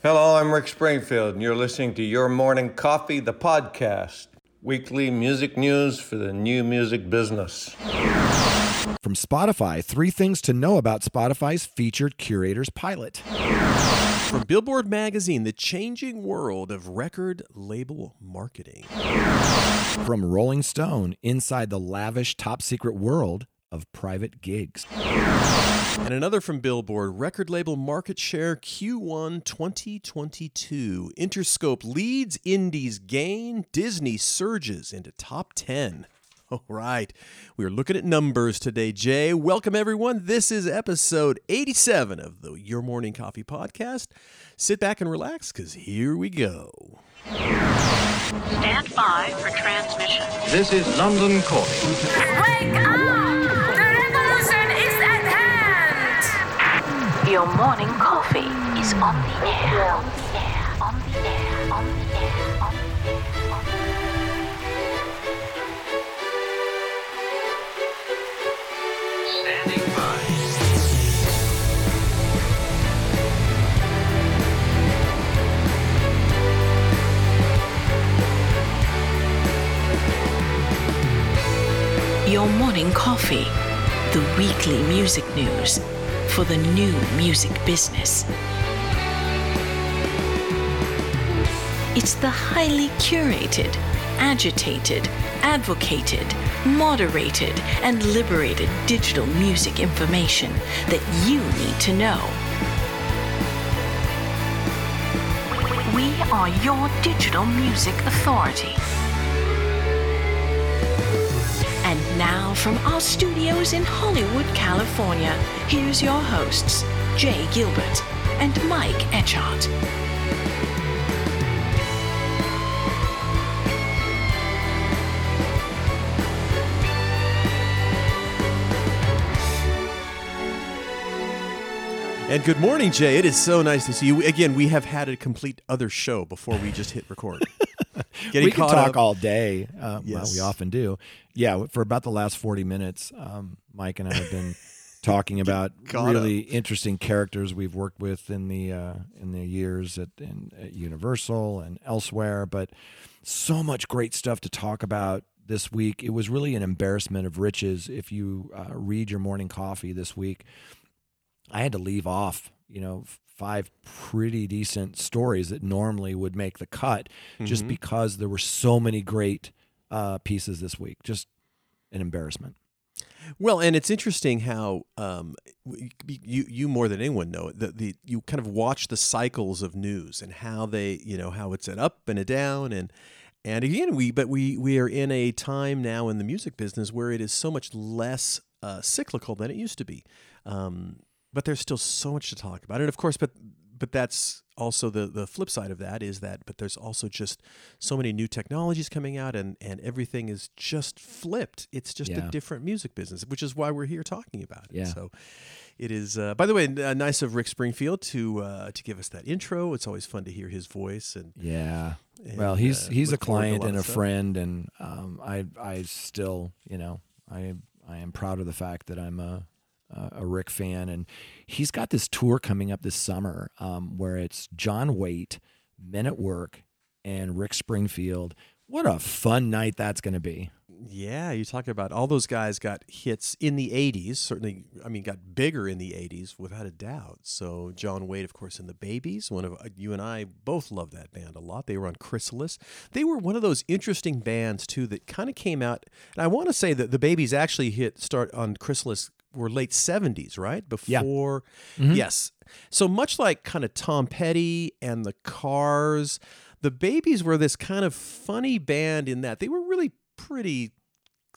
Hello, I'm Rick Springfield, and you're listening to Your Morning Coffee, the podcast. Weekly music news for the new music business. From Spotify, three things to know about Spotify's featured curators pilot. From Billboard Magazine, the changing world of record label marketing. From Rolling Stone, inside the lavish top secret world of private gigs. And another from Billboard record label market share Q1 2022. Interscope leads, Indies gain, Disney surges into top 10. All right, we are looking at numbers today, Jay. Welcome, everyone. This is episode 87 of the Your Morning Coffee podcast. Sit back and relax because here we go. Stand by for transmission. This is London calling. Wake up! Your morning coffee is on the air. On the air. On the air. On the air. On the air. Standing by. Your morning coffee. The weekly music news for the new music business. It's the highly curated, agitated, advocated, moderated, and liberated digital music information that you need to know. We are your digital music authority. And now, from our studios in Hollywood, California, here's your hosts, Jay Gilbert and Mike Etchart. And good morning, Jay. It is so nice to see you. Again, we have had a complete other show before we just hit record. Getting we can talk up. all day. Uh, well, Yes. we often do. Yeah, for about the last 40 minutes, um, Mike and I have been talking about really interesting characters we've worked with in the uh, in the years at, in, at Universal and elsewhere. But so much great stuff to talk about this week. It was really an embarrassment of riches. If you uh, read your morning coffee this week, I had to leave off, you know, five pretty decent stories that normally would make the cut just Mm-hmm. because there were so many great uh, pieces this week. Just an embarrassment. Well, and it's interesting how um, you you more than anyone know the, the you kind of watch the cycles of news and how they you know how it's an up and a down and and again we but we we are in a time now in the music business where it is so much less uh, cyclical than it used to be, um, but there's still so much to talk about and of course but but that's also the the flip side of that is that but there's also just so many new technologies coming out and and everything is just flipped it's just Yeah. a different music business which is why we're here talking about it Yeah. so it is uh, by the way uh, nice of rick springfield to uh, to give us that intro it's always fun to hear his voice and, Yeah. and, well, he's uh, he's a look forward to client lot and a friend, and um, I I still you know I I am proud of the fact that I'm a a a Rick fan, and he's got this tour coming up this summer um, where it's John Waite, Men at Work, and Rick Springfield. What a fun night that's going to be! Yeah, you talk about all those guys got hits in the 80s. Certainly, I mean, got bigger in the 80s without a doubt. So, John Waite, of course, in the Babys. One of uh, you and I both love that band a lot. They were on Chrysalis. They were one of those interesting bands, too, that kind of came out. And I want to say that the Babys actually hit start on Chrysalis were late 70s, right? Yeah. Before, yes. So, much like kind of Tom Petty and the Cars, the Babys were this kind of funny band in that they were really pretty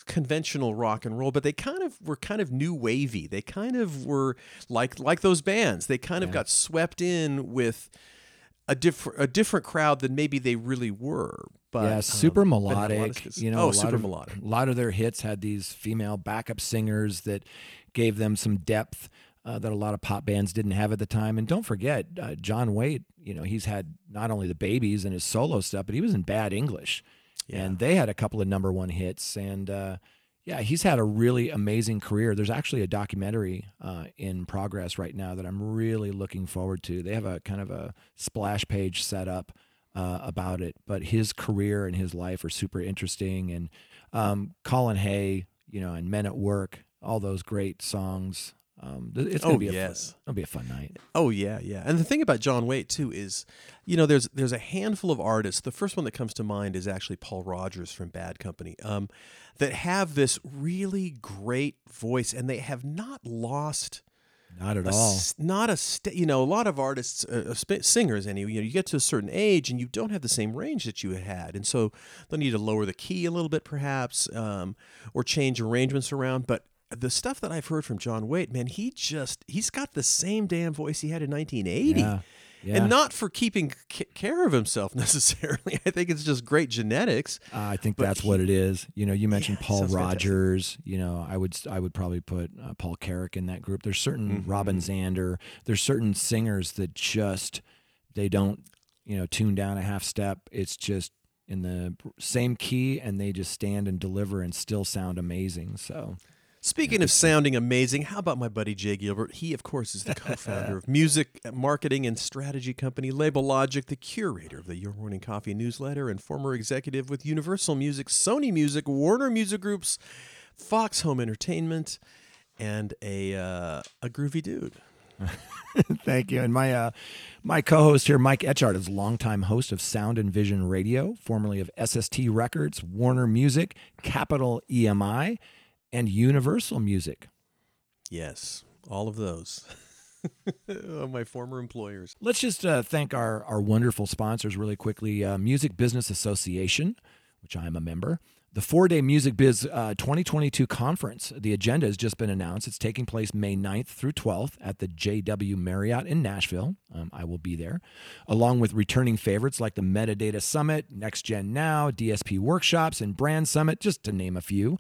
conventional rock and roll, but they kind of were kind of new wavy. They kind of were like like those bands. They kind of got swept in with a different a different crowd than maybe they really were. But yeah, um, super but had a lot of melodic. You know, oh, a lot super of, melodic. A lot of their hits had these female backup singers that gave them some depth uh, that a lot of pop bands didn't have at the time. And don't forget, uh, John Waite. You know, he's had not only the babies and his solo stuff, but he was in Bad English, and they had a couple of number one hits. And uh, Yeah, he's had a really amazing career. There's actually a documentary uh, in progress right now that I'm really looking forward to. They have a kind of a splash page set up uh, about it, but his career and his life are super interesting. And um, Colin Hay, you know, and Men at Work, all those great songs. Um, it's gonna Oh, be a yes. fun, it'll be a fun night. Oh yeah, yeah. And the thing about John Waite too is, you know, there's there's a handful of artists. The first one that comes to mind is actually Paul Rodgers from Bad Company, um, that have this really great voice, and they have not lost Not at a all. not a st- you know a lot of artists uh, uh, sp- singers anyway you know you get to a certain age and you don't have the same range that you had and so they'll need to lower the key a little bit perhaps um, or change arrangements around but the stuff that I've heard from John Waite man he just he's got the same damn voice he had in 1980 Yeah, yeah. and not for keeping c- care of himself necessarily I think it's just great genetics Uh, I think But that's he- what it is. You know, you mentioned Yeah, Paul sounds fantastic. Rodgers. You know, I would I would probably put uh, Paul Carrack in that group. There's certain Mm-hmm. Robin Zander. There's certain singers that just they don't you know tune down a half step. It's just in the same key, and they just stand and deliver and still sound amazing. So Speaking of sounding amazing, how about my buddy Jay Gilbert? He, of course, is the co-founder of music marketing and strategy company Label Logic, the curator of the Your Morning Coffee newsletter, and former executive with Universal Music, Sony Music, Warner Music Groups, Fox Home Entertainment, and a uh, a groovy dude. Thank you. And my uh, my co-host here, Mike Etchart, is longtime host of Sound and Vision Radio, formerly of SST Records, Warner Music, Capitol EMI, and Universal Music. Yes, all of those. Oh, my former employers. Let's just uh, thank our, our wonderful sponsors really quickly uh, Music Business Association, which I am a member. The four day Music Biz uh, 2022 conference. The agenda has just been announced. It's taking place May 9th through 12th at the JW Marriott in Nashville. Um, I will be there, along with returning favorites like the Metadata Summit, Next Gen Now, DSP Workshops, and Brand Summit, just to name a few.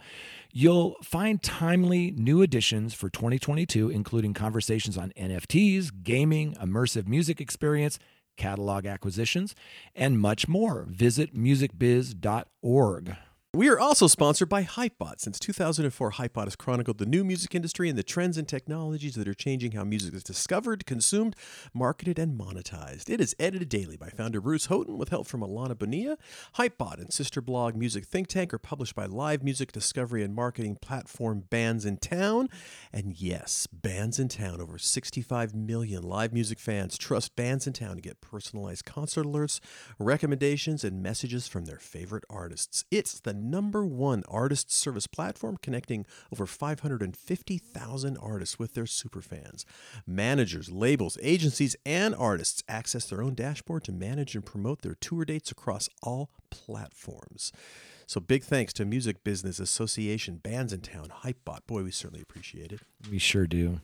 You'll find timely new additions for 2022, including conversations on NFTs, gaming, immersive music experience, catalog acquisitions, and much more. Visit musicbiz.org. We are also sponsored by Hypebot. Since 2004, Hypebot has chronicled the new music industry and the trends and technologies that are changing how music is discovered, consumed, marketed, and monetized. It is edited daily by founder Bruce Houghton with help from Alana Bonilla. Hypebot and sister blog Music Think Tank are published by live music discovery and marketing platform Bandsintown. And yes, Bandsintown, over 65 million live music fans trust Bandsintown to get personalized concert alerts, recommendations, and messages from their favorite artists. It's the number one artist service platform connecting over 550,000 artists with their superfans. Managers, labels, agencies, and artists access their own dashboard to manage and promote their tour dates across all platforms. So big thanks to Music Business Association, Bandsintown, Hypebot. Boy, we certainly appreciate it. We sure do.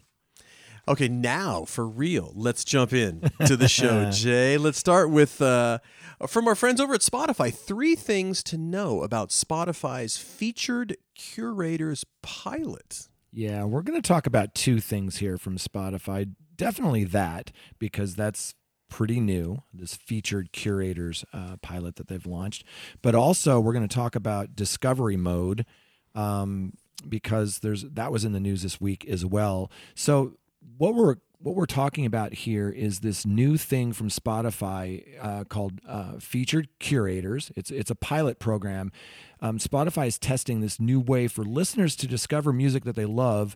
Okay, now for real, let's jump in to the show, Jay. Let's start with uh, from our friends over at Spotify. Three things to know about Spotify's featured curators pilot. Yeah, we're going to talk about two things here from Spotify. Definitely that, because that's pretty new, this featured curators uh, pilot that they've launched. But also, we're going to talk about discovery mode um, because there's that was in the news this week as well. So, what we're what we're talking about here is this new thing from Spotify uh, called uh, Featured Curators. It's it's a pilot program. Um, Spotify is testing this new way for listeners to discover music that they love,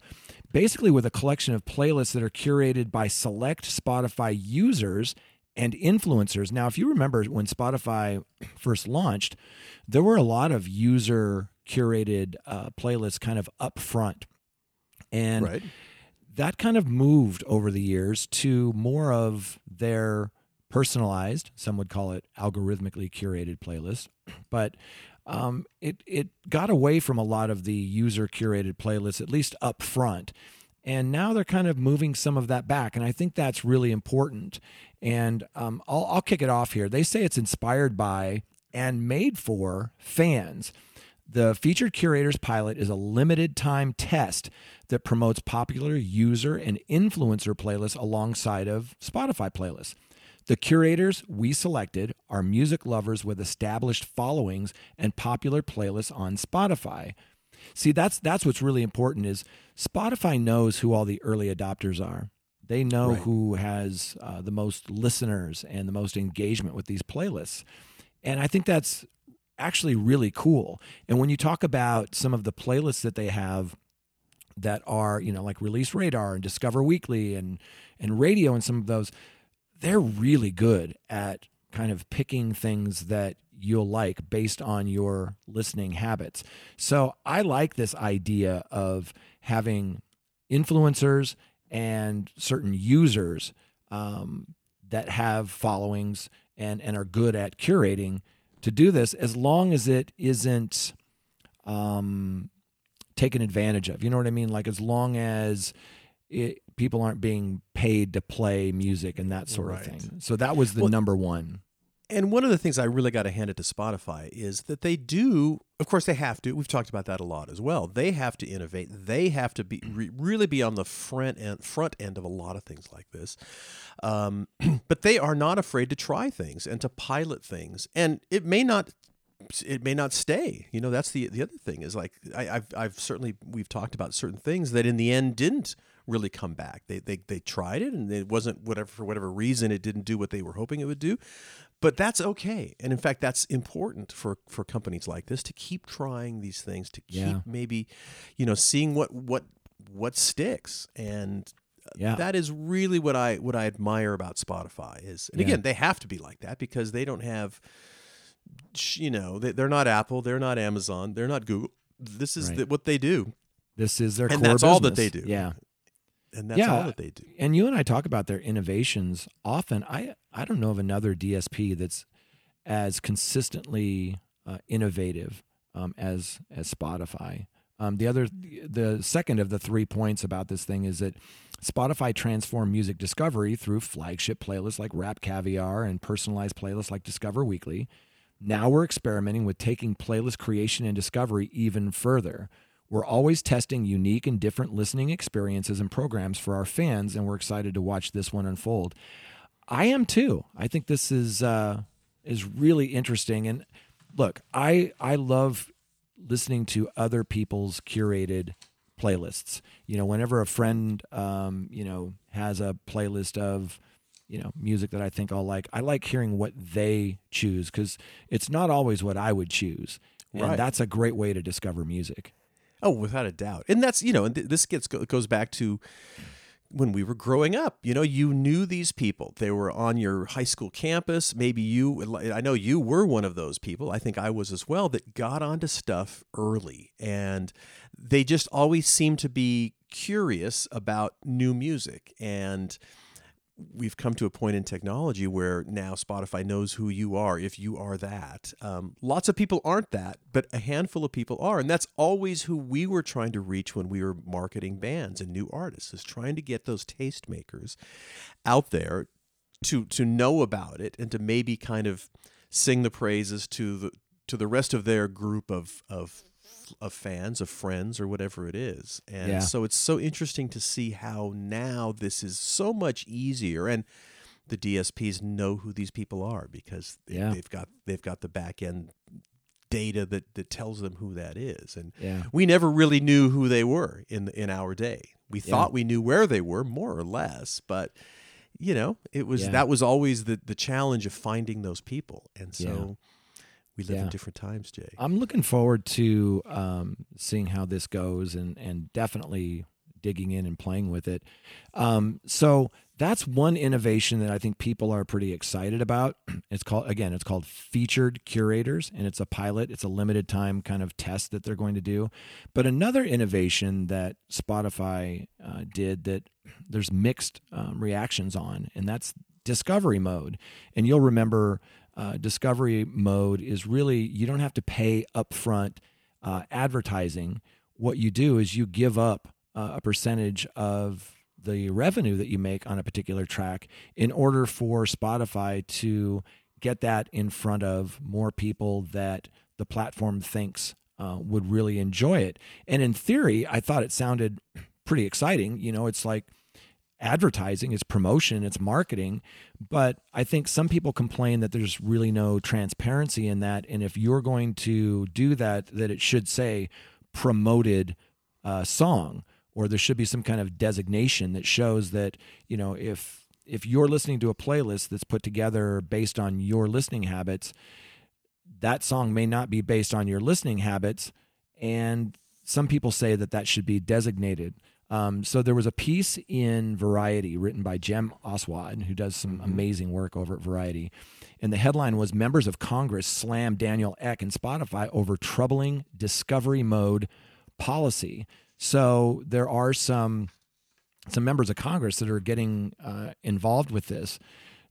basically with a collection of playlists that are curated by select Spotify users and influencers. Now, if you remember when Spotify first launched, there were a lot of user curated uh, playlists kind of up front. And Right. That kind of moved over the years to more of their personalized, some would call it algorithmically curated playlist, but um, it it got away from a lot of the user curated playlists, at least up front. And now they're kind of moving some of that back, and I think that's really important. And um, I'll, I'll kick it off here. They say it's inspired by and made for fans. The featured curators pilot is a limited time test that promotes popular user and influencer playlists alongside of Spotify playlists. The curators we selected are music lovers with established followings and popular playlists on Spotify. See, that's that's what's really important is Spotify knows who all the early adopters are. They know Right. who has uh, the most listeners and the most engagement with these playlists, and I think that's actually really cool. And when you talk about some of the playlists that they have that are you know like Release Radar and Discover Weekly and and radio and some of those, they're really good at kind of picking things that you'll like based on your listening habits. So I like this idea of having influencers and certain users um, that have followings and, and are good at curating to do this as long as it isn't um, taken advantage of. You know what I mean? Like as long as it, people aren't being paid to play music and that sort Right. of thing. So that was the Well- number one. And one of the things I really got to hand it to Spotify is that they do, of course, they have to. We've talked about that a lot as well. They have to innovate. They have to be re- really be on the front end, front end of a lot of things like this. Um, but they are not afraid to try things and to pilot things. And it may not, it may not stay. You know, that's the the other thing is like I, I've I've certainly we've talked about certain things that in the end didn't really come back. They they they tried it and it wasn't whatever for whatever reason it didn't do what they were hoping it would do but that's okay and in fact that's important for for companies like this to keep trying these things to keep Yeah. maybe you know seeing what what what sticks and uh, Yeah. that is really what i what i admire about spotify is and Yeah. again they have to be like that because they don't have you know they, they're not apple they're not amazon they're not google this is Right. the, what they do This is their And that's all that they do. Yeah. And that's Yeah. all that they do And you and I talk about their innovations often. I I don't know of another DSP that's as consistently uh, innovative um, as as Spotify. Um, the other, the second of the three points about this thing is that Spotify transformed music discovery through flagship playlists like RapCaviar and personalized playlists like Discover Weekly. Now we're experimenting with taking playlist creation and discovery even further. We're always testing unique and different listening experiences and programs for our fans, and we're excited to watch this one unfold. I am too. I think this is uh, is really interesting. And look, I I love listening to other people's curated playlists. You know, whenever a friend um, you know has a playlist of you know music that I think I'll like, I like hearing what they choose because it's not always what I would choose, and Right. that's a great way to discover music. Oh, without a doubt. And that's, you know, and th- this gets goes back to when we were growing up. You know, you knew these people. They were on your high school campus. Maybe you I know you were one of those people. I think I was as well that got onto stuff early and they just always seemed to be curious about new music and we've come to a point in technology where now Spotify knows who you are if you are that. Um, lots of people aren't that, but a handful of people are, and that's always who we were trying to reach when we were marketing bands and new artists, is trying to get those tastemakers out there to to know about it and to maybe kind of sing the praises to the to the rest of their group of of of fans, of friends, or whatever it is. And Yeah. so it's so interesting to see how now this is so much easier and the DSPs know who these people are because they, Yeah. they've got they've got the back end data that, that tells them who that is. And Yeah. we never really knew who they were in in our day. We thought we knew where they were more or less, but you know, it was that was always the the challenge of finding those people. And so we live in different times, Jay. I'm looking forward to um, seeing how this goes and and definitely digging in and playing with it. Um, so that's one innovation that I think people are pretty excited about. It's called again, it's called featured curators, and it's a pilot. It's a limited time kind of test that they're going to do. But another innovation that Spotify uh, did that there's mixed um, reactions on, and that's discovery mode. And you'll remember uh, discovery mode is really you don't have to pay upfront uh, advertising. What you do is you give up uh, a percentage of the revenue that you make on a particular track in order for Spotify to get that in front of more people that the platform thinks uh, would really enjoy it. And in theory, I thought it sounded pretty exciting. You know, it's like advertising, it's promotion, it's marketing. But I think some people complain that there's really no transparency in that. And if you're going to do that, that it should say promoted uh, song, or there should be some kind of designation that shows that you know if if you're listening to a playlist that's put together based on your listening habits, that song may not be based on your listening habits, and some people say that that should be designated. Um, so there was a piece in Variety written by Jem Aswad, who does some amazing work over at Variety, and the headline was "Members of Congress slam Daniel Ek and Spotify over troubling discovery mode policy." So there are some some members of Congress that are getting uh, involved with this.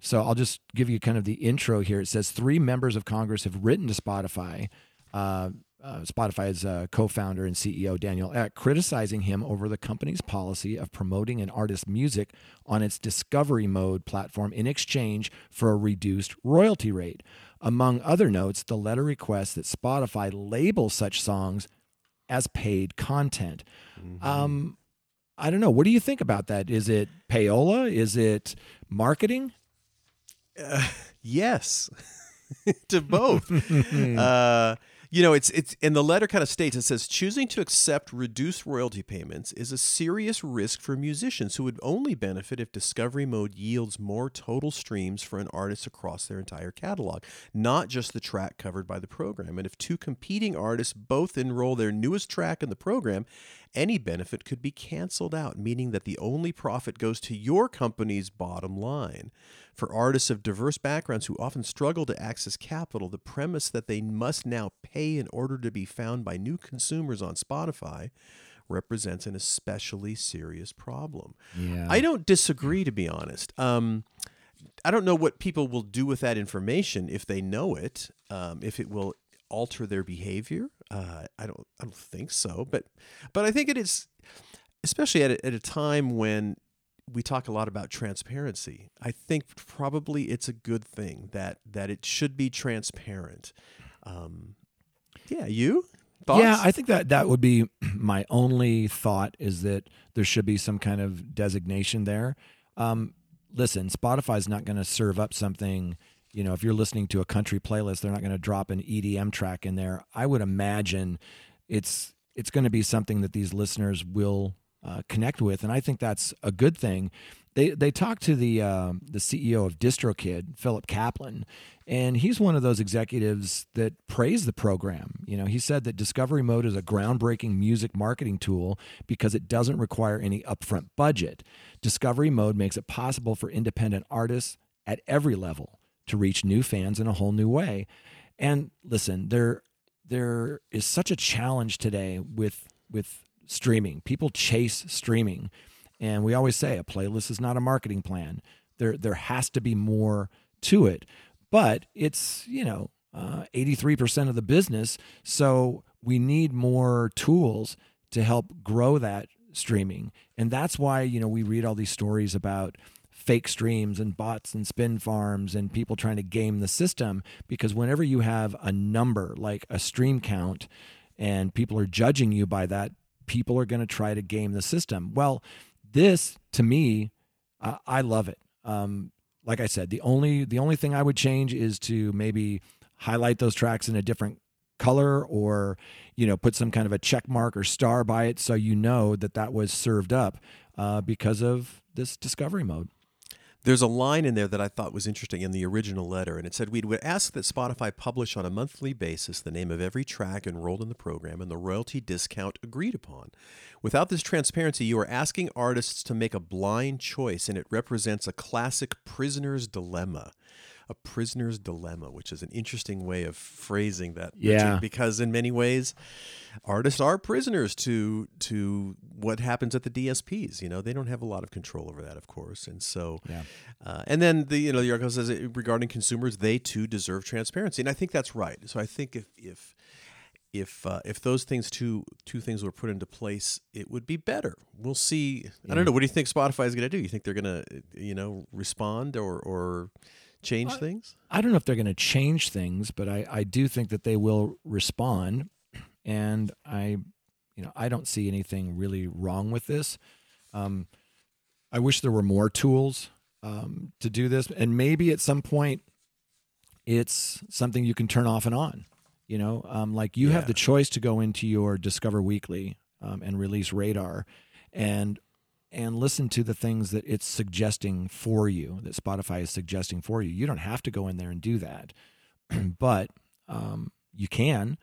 So I'll just give you kind of the intro here. It says three members of Congress have written to Spotify. Uh, uh, Spotify's uh, co-founder and CEO Daniel Ek, criticizing him over the company's policy of promoting an artist's music on its Discovery Mode platform in exchange for a reduced royalty rate. Among other notes, the letter requests that Spotify label such songs as paid content. Um, I don't know. What do you think about that? Is it payola? Is it marketing? Yes, to both. you know, it's it's and the letter kind of states it says choosing to accept reduced royalty payments is a serious risk for musicians who would only benefit if discovery mode yields more total streams for an artist across their entire catalog, not just the track covered by the program. And if two competing artists both enroll their newest track in the program, any benefit could be canceled out, meaning that the only profit goes to your company's bottom line. For artists of diverse backgrounds who often struggle to access capital, the premise that they must now pay in order to be found by new consumers on Spotify represents an especially serious problem. Yeah. I don't disagree, to be honest. Um, I don't know what people will do with that information if they know it, um, if it will alter their behavior. Uh, I don't. I don't think so. But, but I think it is, especially at a, at a time when we talk a lot about transparency. I think probably it's a good thing that that it should be transparent. Um, yeah, you thoughts? Yeah, I think that that would be my only thought is that there should be some kind of designation there. Um, listen, Spotify's not going to serve up something. You know, if you're listening to a country playlist, they're not going to drop an EDM track in there. I would imagine it's it's going to be something that these listeners will uh, connect with, and I think that's a good thing. They they talked to the uh, the CEO of DistroKid, Philip Kaplan, and he's one of those executives that praise the program. You know, he said that Discovery Mode is a groundbreaking music marketing tool because it doesn't require any upfront budget. Discovery Mode makes it possible for independent artists at every level to reach new fans in a whole new way. And listen, there there is such a challenge today with with streaming. People chase streaming. And we always say a playlist is not a marketing plan. There there has to be more to it. But it's, you know, uh, 83% of the business. So we need more tools to help grow that streaming. And that's why, you know, we read all these stories about fake streams and bots and spin farms and people trying to game the system because whenever you have a number like a stream count and people are judging you by that people are going to try to game the system. Well this to me uh, i love it. Um, like i said the only the only thing i would change is to maybe highlight those tracks in a different color or you know put some kind of a check mark or star by it so you know that that was served up uh, because of this discovery mode There's a line in there that I thought was interesting in the original letter, and it said we would ask that Spotify publish on a monthly basis the name of every track enrolled in the program and the royalty discount agreed upon. Without this transparency, you are asking artists to make a blind choice, and it represents a classic prisoner's dilemma. A prisoner's dilemma, which is an interesting way of phrasing that. Yeah. Because in many ways, artists are prisoners to to what happens at the DSPs. You know, they don't have a lot of control over that, of course, and so. Yeah. Uh, and then the you know the article says regarding consumers, they too deserve transparency, and I think that's right. So I think if if if uh, if those things two two things were put into place, it would be better. We'll see. I don't know. What do you think Spotify is going to do? You think they're going to you know respond or or change things? I don't know if they're going to change things, but I, I do think that they will respond. And I, you know, I don't see anything really wrong with this. Um, I wish there were more tools um, to do this, and maybe at some point, it's something you can turn off and on. You know, um, like you have the choice to go into your Discover Weekly um, and release Radar, and and listen to the things that it's suggesting for you, that Spotify is suggesting for you. You don't have to go in there and do that, but um, you can.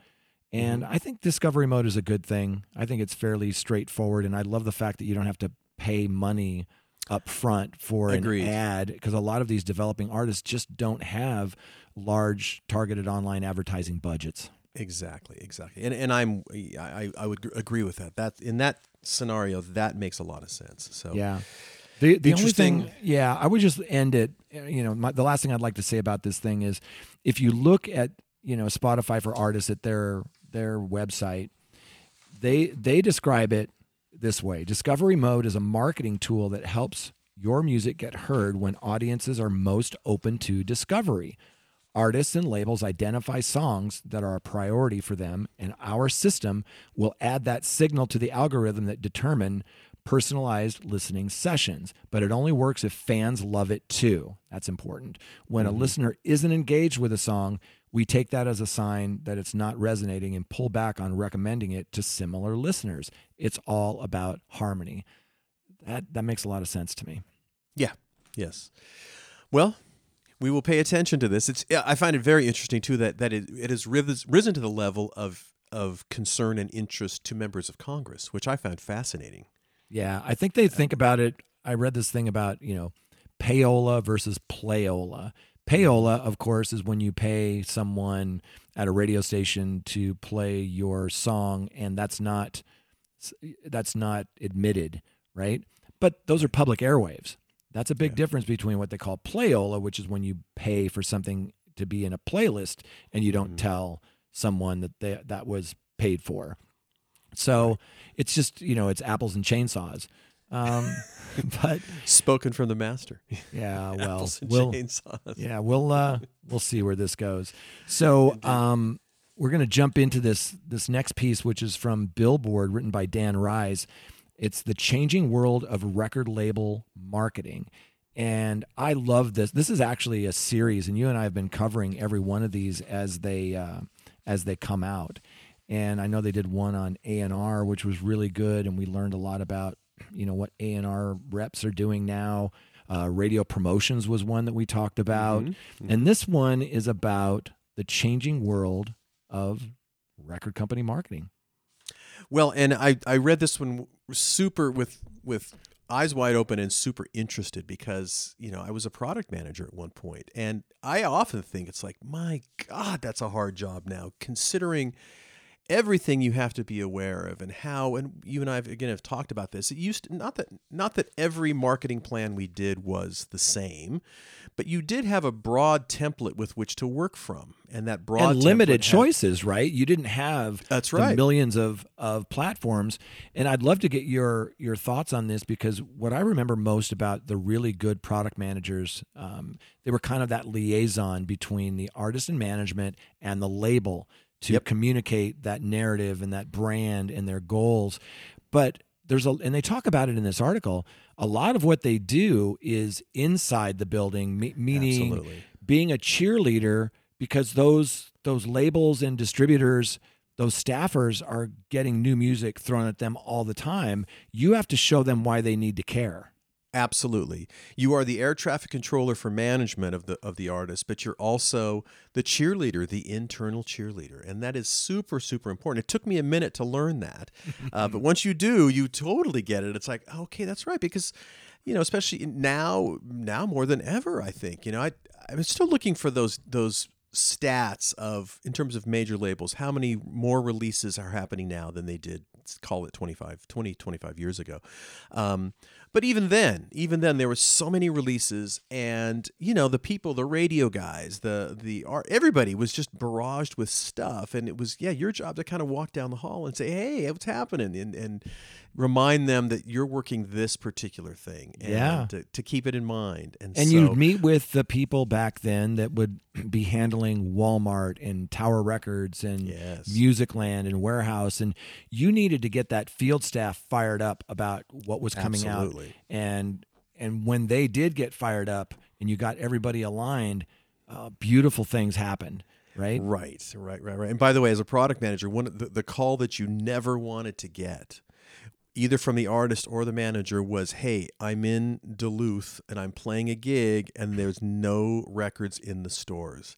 And I think discovery mode is a good thing. I think it's fairly straightforward, and I love the fact that you don't have to pay money up front for Agreed. an ad because a lot of these developing artists just don't have large targeted online advertising budgets. Exactly, exactly. And and I'm I, I would agree with that. That in that scenario, that makes a lot of sense. So Yeah. The, the Interesting. thing, yeah, I would just end it. Eh, you know, my, the last thing I'd like to say about this thing is, if you look at you know Spotify for artists at their their website, they they describe it this way: Discovery Mode is a marketing tool that helps your music get heard when audiences are most open to discovery. Artists and labels identify songs that are a priority for them, and our system will add that signal to the algorithm that determine personalized listening sessions. But it only works if fans love it too. That's important. When a mm-hmm. listener isn't engaged with a song, we take that as a sign that it's not resonating and pull back on recommending it to similar listeners. It's all about harmony. That that makes a lot of sense to me. yeah, yes. Well, we will pay attention to this. It's I find it very interesting too that that it, it has risen to the level of of concern and interest to members of Congress, which I found fascinating. Yeah, I think they think about it. I read this thing about, you know, payola versus playola. Payola, of course, is when you pay someone at a radio station to play your song and that's not that's not admitted, right? But those are public airwaves. That's a big difference between what they call playola, which is when you pay for something to be in a playlist and you don't tell someone that they, that was paid for. So it's just you know it's apples and chainsaws. Um, but Spoken from the master. yeah, well, Apples and we'll chainsaws. yeah we'll uh, we'll see where this goes. So um, we're gonna jump into this this next piece, which is from Billboard, written by Dan Rys. It's the changing world of record label marketing. And I love this. This is actually a series, and you and I have been covering every one of these as they uh, as they come out. And I know they did one on A and R, which was really good, and we learned a lot about you know what A and R reps are doing now. Uh, radio promotions was one that we talked about, and this one is about the changing world of record company marketing. Well, and I, I read this one super with with eyes wide open and super interested because you know I was a product manager at one point, and I often think it's like my God, that's a hard job now, considering everything you have to be aware of and how and you and I have, again have talked about this. It used to, not that not that every marketing plan we did was the same, but you did have a broad template with which to work from, and that broad and limited template had- choices, right? You didn't have That's right. millions of of platforms. And I'd love to get your your thoughts on this because what I remember most about the really good product managers, um, they were kind of that liaison between the artist and management and the label to communicate that narrative and that brand and their goals. But there's a and they talk about it in this article. A lot of what they do is inside the building, me- meaning Absolutely. being a cheerleader because those those labels and distributors those staffers are getting new music thrown at them all the time you have to show them why they need to care Absolutely. You are the air traffic controller for management of the of the artist, but you're also the cheerleader, the internal cheerleader, and that is super super important. It took me a minute to learn that, uh, but once you do, you totally get it. It's like okay, that's right because you know, especially now now more than ever, I think you know I I'm still looking for those those stats of in terms of major labels how many more releases are happening now than they did call it 25 20 25 years ago um, but even then even then there were so many releases and you know the people the radio guys the the art everybody was just barraged with stuff. And it was yeah your job to kind of walk down the hall and say hey what's happening? And and remind them that you're working this particular thing and Yeah. to, to keep it in mind and, and so, you'd meet with the people back then that would be handling walmart and tower records and Yes. musicland and warehouse and you needed to get that field staff fired up about what was coming out. Absolutely. out and and when they did get fired up and you got everybody aligned uh, beautiful things happened right? Right, right, right, right. And by the way, as a product manager, one of the, the call that you never wanted to get, either from the artist or the manager, was, "Hey, I'm in Duluth and I'm playing a gig, and there's no records in the stores."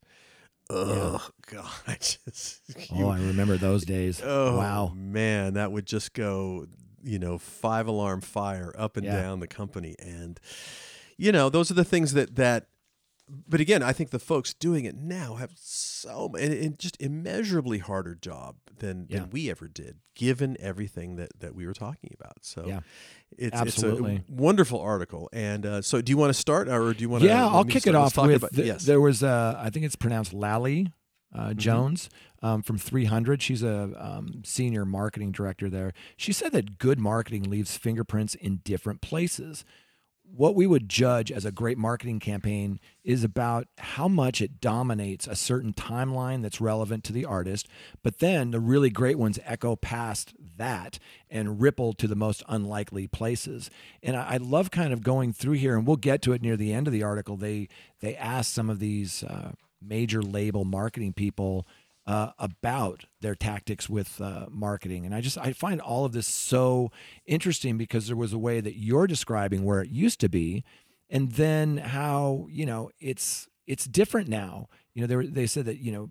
Oh God, I just Oh, I remember those days. oh wow. man, that would just go, you know, five alarm fire up and Yeah. down the company, and you know, those are the things that that. But again, I think the folks doing it now have so and, and just immeasurably harder job than, Yeah. than we ever did, given everything that that we were talking about. So Yeah. it's, Absolutely. it's a wonderful article. And uh, so, do you want to start, or do you want to? Yeah, I'll kick it off with. About, th- yes. There was, uh, I think it's pronounced Lally uh, Mm-hmm. Jones um, from 300. She's a um, senior marketing director there. She said that good marketing leaves fingerprints in different places. What we would judge as a great marketing campaign is about how much it dominates a certain timeline that's relevant to the artist, but then the really great ones echo past that and ripple to the most unlikely places. And I, I love kind of going through here, and we'll get to it near the end of the article. They they ask some of these uh, major label marketing people uh, about their tactics with uh, marketing. And I just I find all of this so interesting because there was a way that you're describing where it used to be, and then how you know it's it's different now. You know they were, they said that you know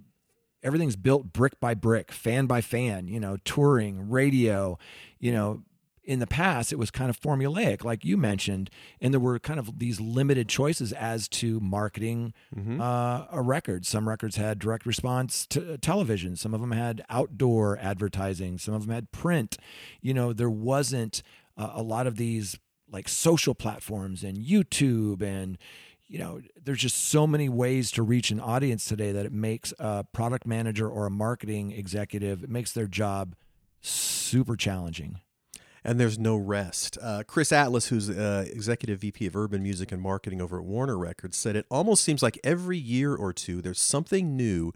everything's built brick by brick, fan by fan. You know touring, radio, you know. In the past, it was kind of formulaic, like you mentioned, and there were kind of these limited choices as to marketing uh, a record. Some records had direct response to television. Some of them had outdoor advertising. Some of them had print. You know, there wasn't uh, a lot of these like social platforms and YouTube and you know, there's just so many ways to reach an audience today that it makes a product manager or a marketing executive it makes their job super challenging. And there's no rest. Uh, Chris Atlas, who's uh, executive VP of urban music and marketing over at Warner Records, said it almost seems like every year or two there's something new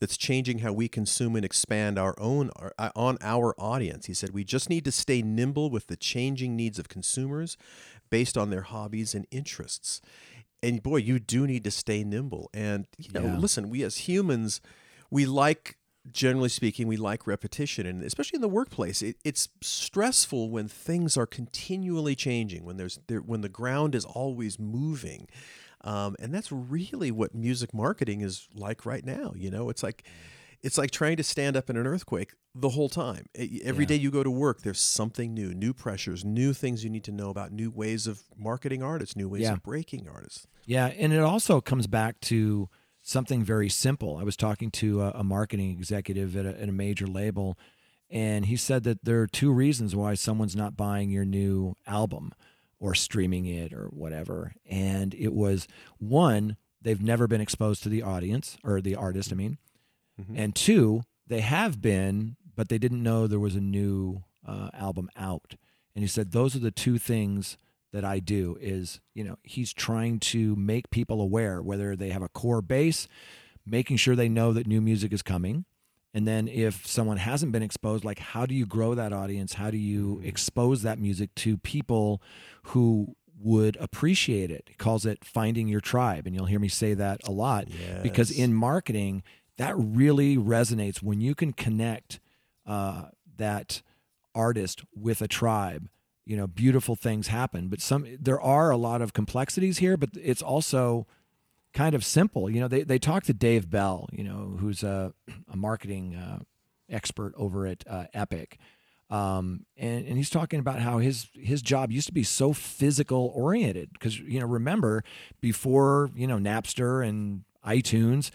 that's changing how we consume and expand our own uh, on our audience. He said we just need to stay nimble with the changing needs of consumers based on their hobbies and interests. And boy, you do need to stay nimble. And you know, Yeah. listen, we as humans, we like generally speaking, we like repetition, and especially in the workplace, it, it's stressful when things are continually changing, when there's there, when the ground is always moving, um, and that's really what music marketing is like right now. You know, it's like it's like trying to stand up in an earthquake the whole time. Every Yeah. day you go to work, there's something new, new pressures, new things you need to know about, new ways of marketing artists, new ways Yeah. of breaking artists. Yeah, and it also comes back to something very simple. I was talking to a, a marketing executive at a, at a major label, and he said that there are two reasons why someone's not buying your new album or streaming it or whatever. And it was one, they've never been exposed to the audience or the artist, I mean, and two, they have been, but they didn't know there was a new uh, album out. And he said those are the two things that I do is, you know, he's trying to make people aware whether they have a core base, making sure they know that new music is coming. And then if someone hasn't been exposed, like how do you grow that audience? How do you expose that music to people who would appreciate it? He calls it finding your tribe. And you'll hear me say that a lot because in marketing, that really resonates when you can connect uh, that artist with a tribe you know beautiful things happen. But some there are a lot of complexities here but it's also kind of simple. You know they, they talked to dave bell you know who's a, a marketing uh, expert over at uh, epic. Um, and, and he's talking about how his his job used to be so physical oriented. Because you know remember before you know napster and itunes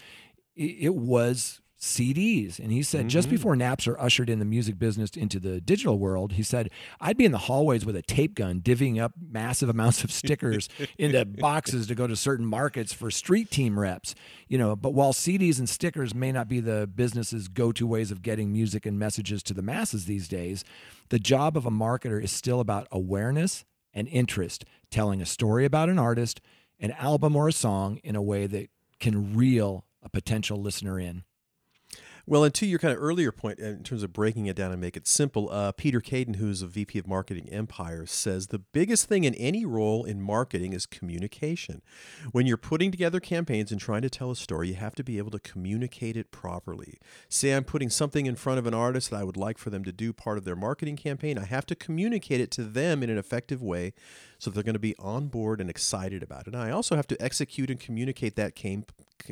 it, it was CDs. And he said just mm-hmm. before Napster ushered in the music business into the digital world, he said, I'd be in the hallways with a tape gun, divvying up massive amounts of stickers into boxes to go to certain markets for street team reps. You know, but while CDs and stickers may not be the business's go to ways of getting music and messages to the masses these days, the job of a marketer is still about awareness and interest, telling a story about an artist, an album, or a song in a way that can reel a potential listener in. Well, and to your kind of earlier point, in terms of breaking it down and make it simple, uh, Peter Caden, who's a VP of Marketing Empire, says the biggest thing in any role in marketing is communication. When you're putting together campaigns and trying to tell a story, you have to be able to communicate it properly. Say I'm putting something in front of an artist that I would like for them to do part of their marketing campaign, I have to communicate it to them in an effective way so they're going to be on board and excited about it. And I also have to execute and communicate that, cam-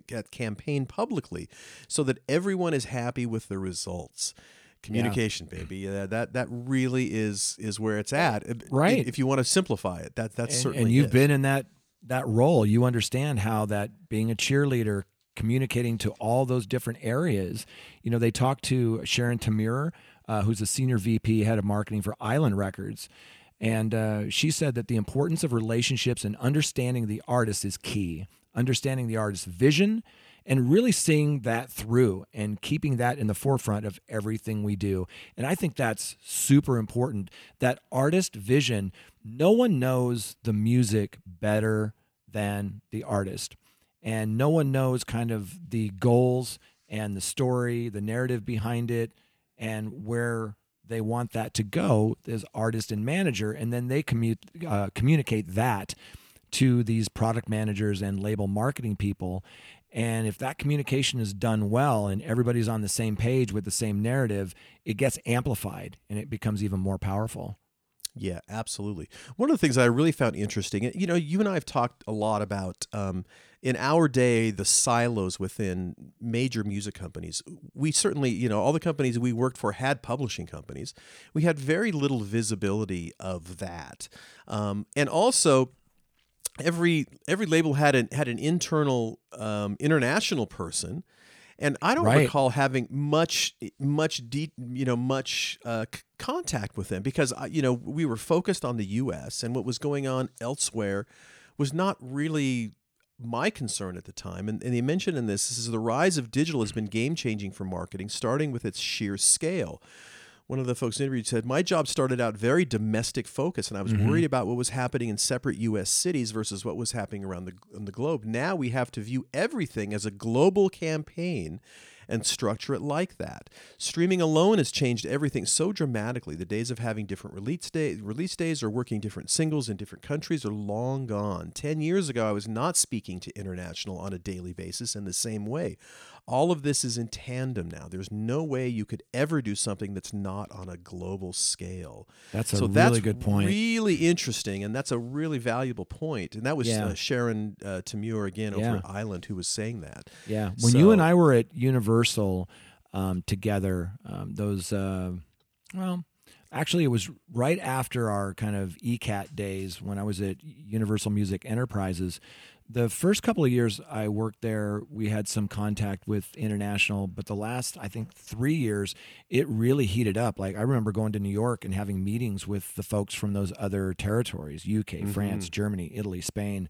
that campaign publicly so that everyone is happy with the results. Communication, baby. Uh, that that really is is where it's at. Right. If you want to simplify it, that that's and, certainly. and you've it. been in that that role you understand how that being a cheerleader communicating to all those different areas you know they talked to sharon tamir uh, who's a senior vp head of marketing for island records and uh, she said that the importance of relationships and understanding the artist is key understanding the artist's vision and really seeing that through and keeping that in the forefront of everything we do. And I think that's super important. That artist vision, no one knows the music better than the artist. And no one knows kind of the goals and the story, the narrative behind it, and where they want that to go as artist and manager. And then they commu- uh, communicate that to these product managers and label marketing people. And if that communication is done well and everybody's on the same page with the same narrative, it gets amplified and it becomes even more powerful. Yeah, absolutely. One of the things I really found interesting, you know, you and I have talked a lot about um, in our day the silos within major music companies. We certainly, you know, all the companies we worked for had publishing companies. We had very little visibility of that, um, and also every every label had an had an internal um, international person and I don't Right. recall having much much de- you know much uh, c- contact with them because uh, you know we were focused on the U.S. and what was going on elsewhere was not really my concern at the time. And, and they mentioned in this, this is the rise of digital has been game changing for marketing, starting with its sheer scale. One of the folks interviewed said, My job started out very domestic focused, and I was mm-hmm. worried about what was happening in separate U.S. cities versus what was happening around the, the globe. Now we have to view everything as a global campaign and structure it like that. Streaming alone has changed everything so dramatically. The days of having different release, day, release days or working different singles in different countries are long gone. 10 years ago, I was not speaking to international on a daily basis in the same way. All of this is in tandem now. There's no way you could ever do something that's not on a global scale. That's a so really that's good point. Really interesting, and that's a really valuable point. And that was Yeah. uh, Sharon uh, Tamur again over Yeah. at Island who was saying that. Yeah. When you and I were at Universal um, together, um, those, uh, well, actually, it was right after our kind of ECAT days when I was at Universal Music Enterprises. The first couple of years I worked there, we had some contact with international, but the last, I think, three years, it really heated up. Like, I remember going to New York and having meetings with the folks from those other territories UK, France, Germany, Italy, Spain.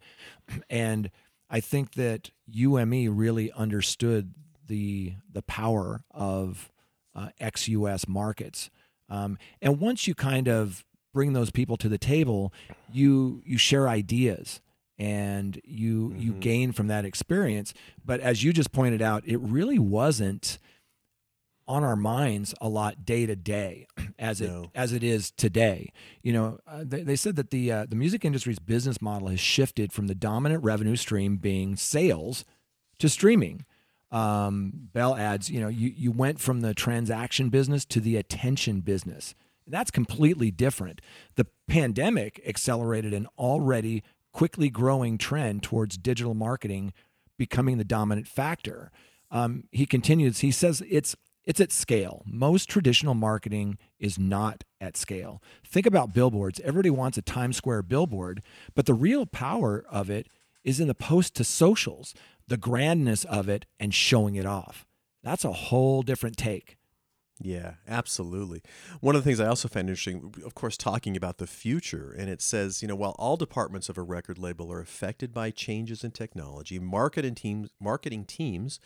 And I think that UME really understood the the power of uh, ex-US markets. Um, and once you kind of bring those people to the table, you you share ideas and you you gain from that experience. But as you just pointed out, it really wasn't on our minds a lot day to day as it No. as it is today. You know, uh, they, they said that the uh, the music industry's business model has shifted from the dominant revenue stream being sales to streaming. Um, Bell adds, you know, you you went from the transaction business to the attention business. That's completely different. The pandemic accelerated an already quickly growing trend towards digital marketing becoming the dominant factor. Um, he continues. He says it's it's at scale. Most traditional marketing is not at scale. Think about billboards. Everybody wants a Times Square billboard, but the real power of it is in the post to socials, the grandness of it, and showing it off. That's a whole different take. Yeah, absolutely. One of the things I also found interesting, of course, talking about the future, and it says, you know, while all departments of a record label are affected by changes in technology, marketing teams, marketing teams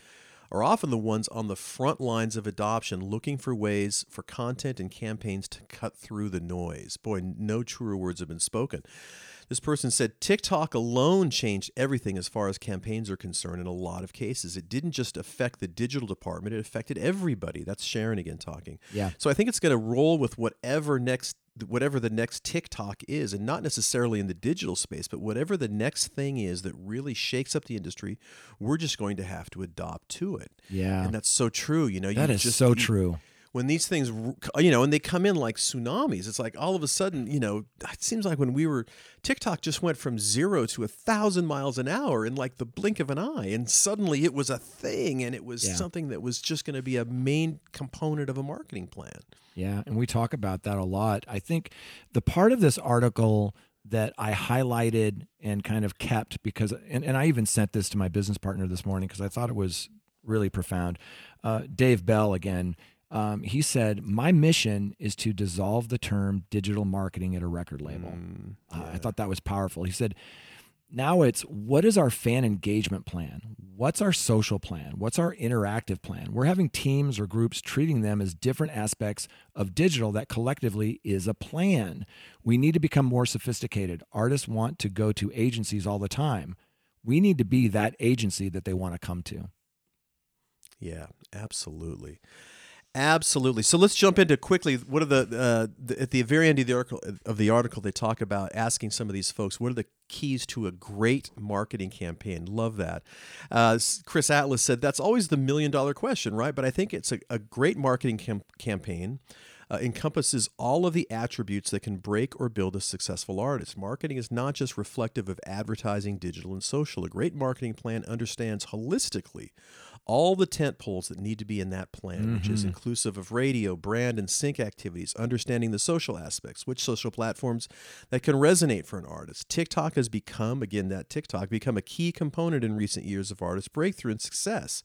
are often the ones on the front lines of adoption, looking for ways for content and campaigns to cut through the noise. Boy, no truer words have been spoken. This person said TikTok alone changed everything as far as campaigns are concerned in a lot of cases. It didn't just affect the digital department, it affected everybody. That's Sharon again talking. Yeah. So I think it's going to roll with whatever next whatever the next TikTok is and not necessarily in the digital space, but whatever the next thing is that really shakes up the industry, we're just going to have to adopt to it. Yeah. And that's so true, you know. That you is just, so you- true. When these things you know and they come in like tsunamis it's like all of a sudden you know it seems like when we were tiktok just went from zero to a thousand miles an hour in like the blink of an eye and suddenly it was a thing and it was Yeah. something that was just going to be a main component of a marketing plan Yeah, and we talk about that a lot. I think the part of this article that I highlighted and kind of kept because, and, and I even sent this to my business partner this morning because I thought it was really profound. Uh, Dave Bell, again, um, he said, My mission is to dissolve the term digital marketing at a record label. Uh, I thought that was powerful. He said, now it's what is our fan engagement plan? What's our social plan? What's our interactive plan? We're having teams or groups treating them as different aspects of digital that collectively is a plan. We need to become more sophisticated. Artists want to go to agencies all the time. We need to be that agency that they want to come to. yeah absolutely Absolutely. So let's jump into quickly. What are the, uh, the at the very end of the article of the article they talk about asking some of these folks what are the keys to a great marketing campaign. Love that. Uh, Chris Atlas said that's always the million dollar question, right? But I think it's a, a great marketing cam- campaign. Uh, encompasses all of the attributes that can break or build a successful artist. Marketing is not just reflective of advertising, digital, and social. A great marketing plan understands holistically all the tent poles that need to be in that plan, which is mm-hmm. inclusive of radio, brand, and sync activities, understanding the social aspects, which social platforms that can resonate for an artist. TikTok has become, again, that TikTok, become a key component in recent years of artist breakthrough and success.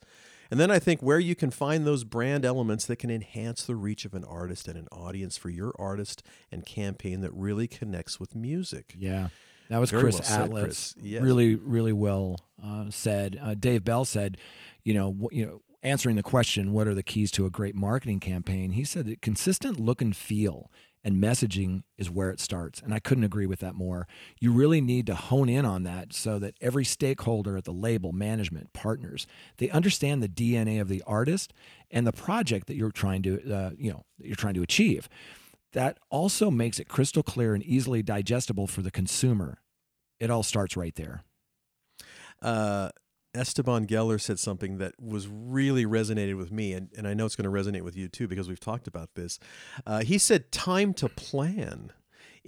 And then I think where you can find those brand elements that can enhance the reach of an artist and an audience for your artist and campaign that really connects with music. Yeah. That was Very Chris well said, Atlas. Chris. Yes. Really, really well uh, said. Uh, Dave Bell said, you know, you know, answering the question, what are the keys to a great marketing campaign? He said that consistent look and feel and messaging is where it starts. And I couldn't agree with that more. You really need to hone in on that so that every stakeholder at the label, management, partners, they understand the DNA of the artist and the project that you're trying to, uh, you know, that you're trying to achieve. That also makes it crystal clear and easily digestible for the consumer. It all starts right there. uh, Esteban Geller said something that was really resonated with me, and, and I know it's going to resonate with you too because we've talked about this. Uh, he said, Time to plan.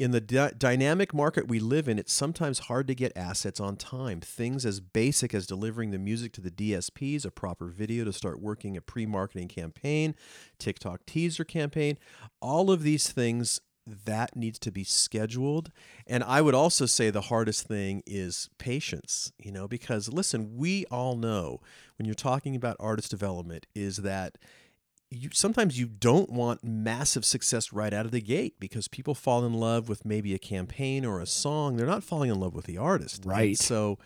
In the dy- dynamic market we live in, it's sometimes hard to get assets on time. Things as basic as delivering the music to the DSPs, a proper video to start working a pre marketing campaign, TikTok teaser campaign, all of these things that needs to be scheduled. And I would also say the hardest thing is patience, you know, because listen, we all know when you're talking about artist development is that you sometimes you don't want massive success right out of the gate because people fall in love with maybe a campaign or a song. They're not falling in love with the artist. And Right. so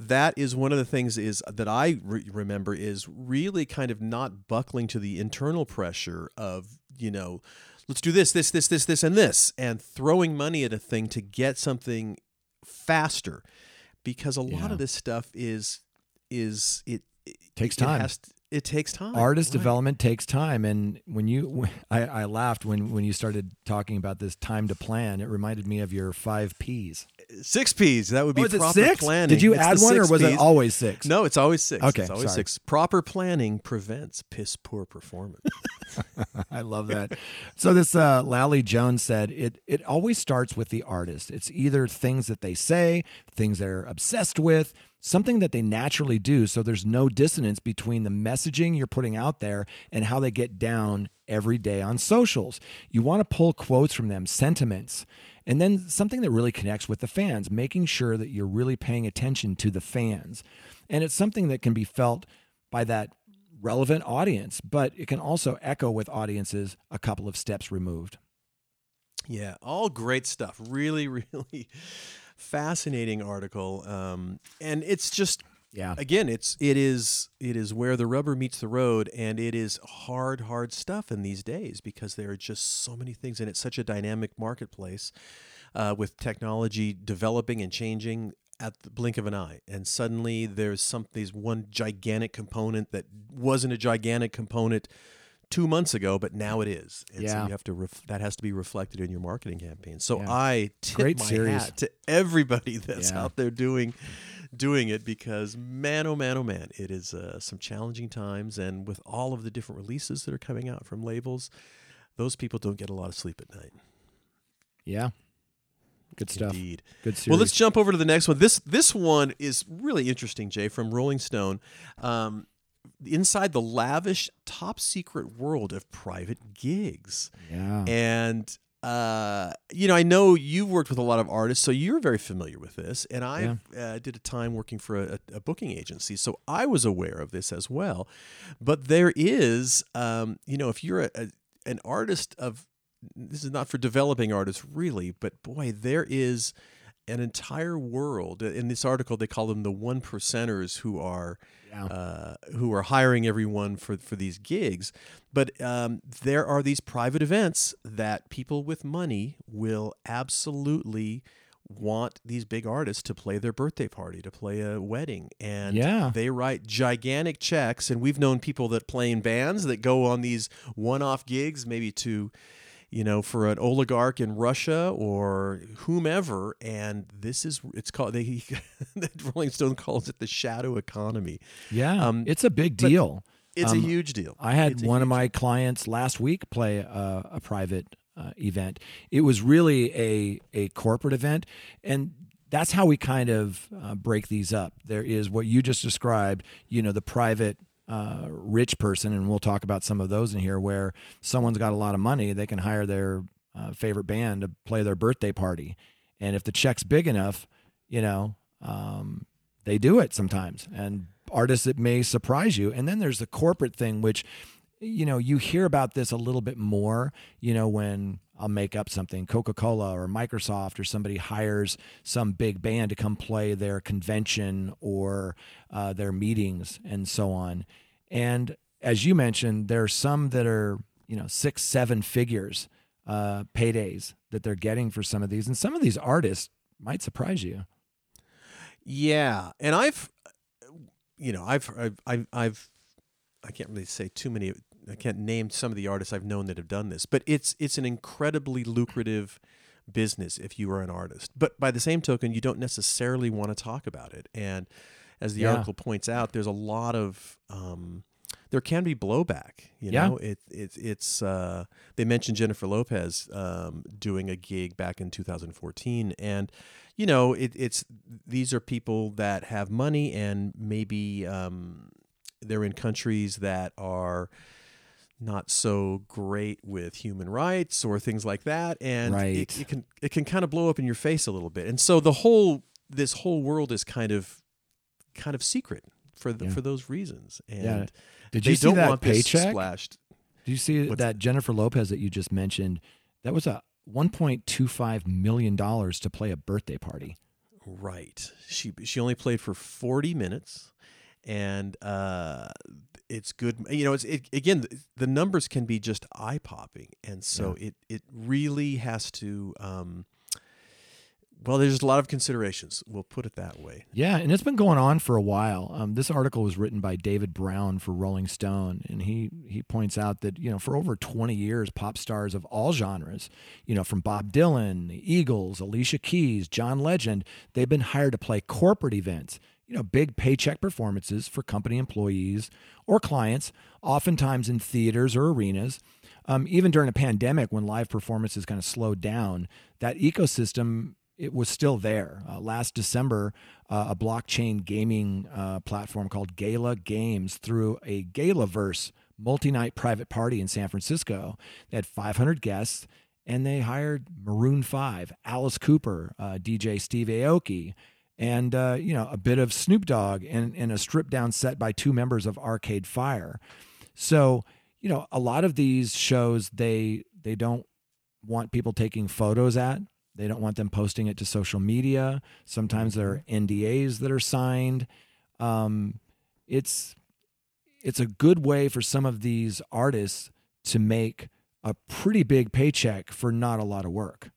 that is one of the things is that I re- remember is really kind of not buckling to the internal pressure of, you know, let's do this, this, this, this, this, and this, and throwing money at a thing to get something faster, because a lot Yeah. of this stuff is is it, it Takes it time. has to- it takes time. Artist Right. development takes time, and when you, I, I laughed when when you started talking about this time to plan. It reminded me of your five P's. Six P's. That would be Oh, proper six? planning. Did you It's add one, or was it always six? No, it's always six. Okay, it's always sorry. six. Proper planning prevents piss poor performance. I love that. so this uh, Lally Jones said it. It always starts with the artist. It's either things that they say, things they're obsessed with, something that they naturally do. So there's no dissonance between the messaging you're putting out there and how they get down every day on socials. You want to pull quotes from them, sentiments. And then something that really connects with the fans, making sure that you're really paying attention to the fans. And it's something that can be felt by that relevant audience, but it can also echo with audiences a couple of steps removed. Yeah, all great stuff. Really, really fascinating article. Um, and it's just Yeah. again, it's it is it is where the rubber meets the road, and it is hard, hard stuff in these days because there are just so many things, and it's such a dynamic marketplace uh, with technology developing and changing at the blink of an eye, and suddenly there's some there's one gigantic component that wasn't a gigantic component two months ago, but now it is, and so you have to ref- that has to be reflected in your marketing campaign. So Yeah. I tip Great my series. hat to everybody that's Yeah. out there doing doing it because man oh man oh man it is uh, some challenging times and with all of the different releases that are coming out from labels those people don't get a lot of sleep at night Yeah. Good stuff. indeed Good series. well let's jump over to the next one this this one is really interesting jay from rolling stone um, inside the lavish top secret world of private gigs Yeah. and uh, you know, I know you've worked with a lot of artists, so you're very familiar with this. And I uh, did a time working for a, a booking agency, so I was aware of this as well. But there is, um, you know, if you're a, a, an artist of, this is not for developing artists really, but boy, there is an entire world. In this article, they call them the one percenters who are Yeah. uh, who are hiring everyone for for these gigs. But um, there are these private events that people with money will absolutely want these big artists to play their birthday party, to play a wedding, and Yeah. they write gigantic checks. And we've known people that play in bands that go on these one-off gigs, maybe to you know, for an oligarch in Russia or whomever. And this is, it's called, they, Rolling Stone calls it the shadow economy. yeah. um, it's a big deal. It's Um, a huge deal. I had It's one of my clients last week play a, a private uh, event. It was really a a corporate event, and that's how we kind of uh, break these up. There is what you just described. You know, the private. Uh, rich person, and we'll talk about some of those in here, where someone's got a lot of money, they can hire their uh, favorite band to play their birthday party, and if the check's big enough, you know, um, they do it sometimes. And artists it may surprise you. And then there's the corporate thing which you know you hear about this a little bit more you know when i'll make up something coca-cola or microsoft or somebody hires some big band to come play their convention or uh, their meetings and so on. And as you mentioned there are some that are you know six seven figures uh, paydays that they're getting for some of these. And some of these artists might surprise you. Yeah, and I've, you know, I've, I've, I've, I've, I can't really say too many. I can't name some of the artists I've known that have done this, but it's it's an incredibly lucrative business if you are an artist. But by the same token, you don't necessarily want to talk about it. And as the Yeah. article points out, there's a lot of um, there can be blowback. You Yeah. know, it, it it's uh, they mentioned Jennifer Lopez um, doing a gig back in 2014, and you know, it, it's these are people that have money and maybe um, they're in countries that are not so great with human rights or things like that, and Right. it, it can it can kind of blow up in your face a little bit. And so the whole this whole world is kind of kind of secret for the, Yeah. for those reasons. And Yeah. Did they you see don't that want paycheck? splashed. Do you see What's- that Jennifer Lopez that you just mentioned? That was a 1.25 million dollars to play a birthday party. Right. She she only played for 40 minutes and uh it's good you know it's it, again the numbers can be just eye popping and so it it really has to um well there's a lot of considerations we'll put it that way Yeah, and it's been going on for a while. Um, this article was written by David Browne for Rolling Stone, and he he points out that you know for over 20 years, pop stars of all genres, you know from Bob Dylan, the Eagles, Alicia Keys, John Legend, they've been hired to play corporate events. You know, big paycheck performances for company employees or clients, oftentimes in theaters or arenas. Um, even during a pandemic, when live performances kind of slowed down, that ecosystem it was still there. Uh, last December, uh, a blockchain gaming uh, platform called Gala Games threw a Galaverse multi-night private party in San Francisco. They had 500 guests, and they hired Maroon Five, Alice Cooper, uh, DJ Steve Aoki, and uh, you know a bit of Snoop Dogg, and, and a stripped-down set by two members of Arcade Fire. So you know a lot of these shows they they don't want people taking photos at. They don't want them posting it to social media. Sometimes there are NDAs that are signed. um, it's it's a good way for some of these artists to make a pretty big paycheck for not a lot of work.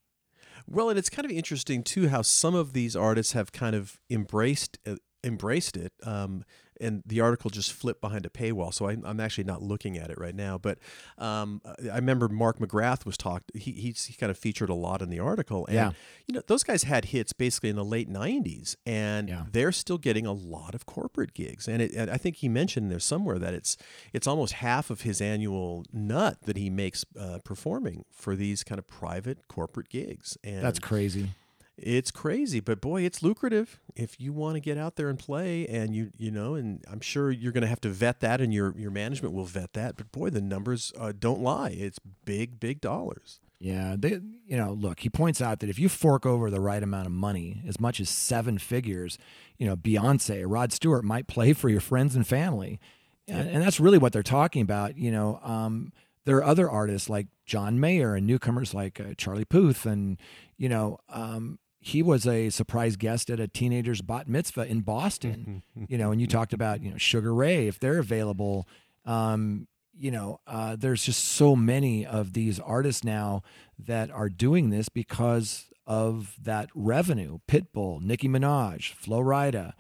Well, and it's kind of interesting too how some of these artists have kind of embraced uh, embraced it. Um, and the article just flipped behind a paywall, so I'm, I'm actually not looking at it right now. But um, I remember Mark McGrath was talked. He he's, he kind of featured a lot in the article, and Yeah. you know those guys had hits basically in the late '90s, and Yeah. they're still getting a lot of corporate gigs. And, it, and I think he mentioned there somewhere that it's it's almost half of his annual nut that he makes uh, performing for these kind of private corporate gigs. And That's crazy. It's crazy, but boy, it's lucrative if you want to get out there and play. And you, you know, and I'm sure you're going to have to vet that, and your your management will vet that. But boy, the numbers uh, don't lie. It's big, big dollars. Yeah, they, you know, look, he points out that if you fork over the right amount of money, as much as seven figures, you know, Beyonce, Rod Stewart might play for your friends and family, and, and that's really what they're talking about. You know, um, there are other artists like John Mayer and newcomers like uh, Charlie Puth, and you know, um, he was a surprise guest at a teenager's bat mitzvah in Boston. you know, and you talked about you know Sugar Ray if they're available. Um, you know, uh, there's just so many of these artists now that are doing this because of that revenue. Pitbull, Nicki Minaj, Flo Rida,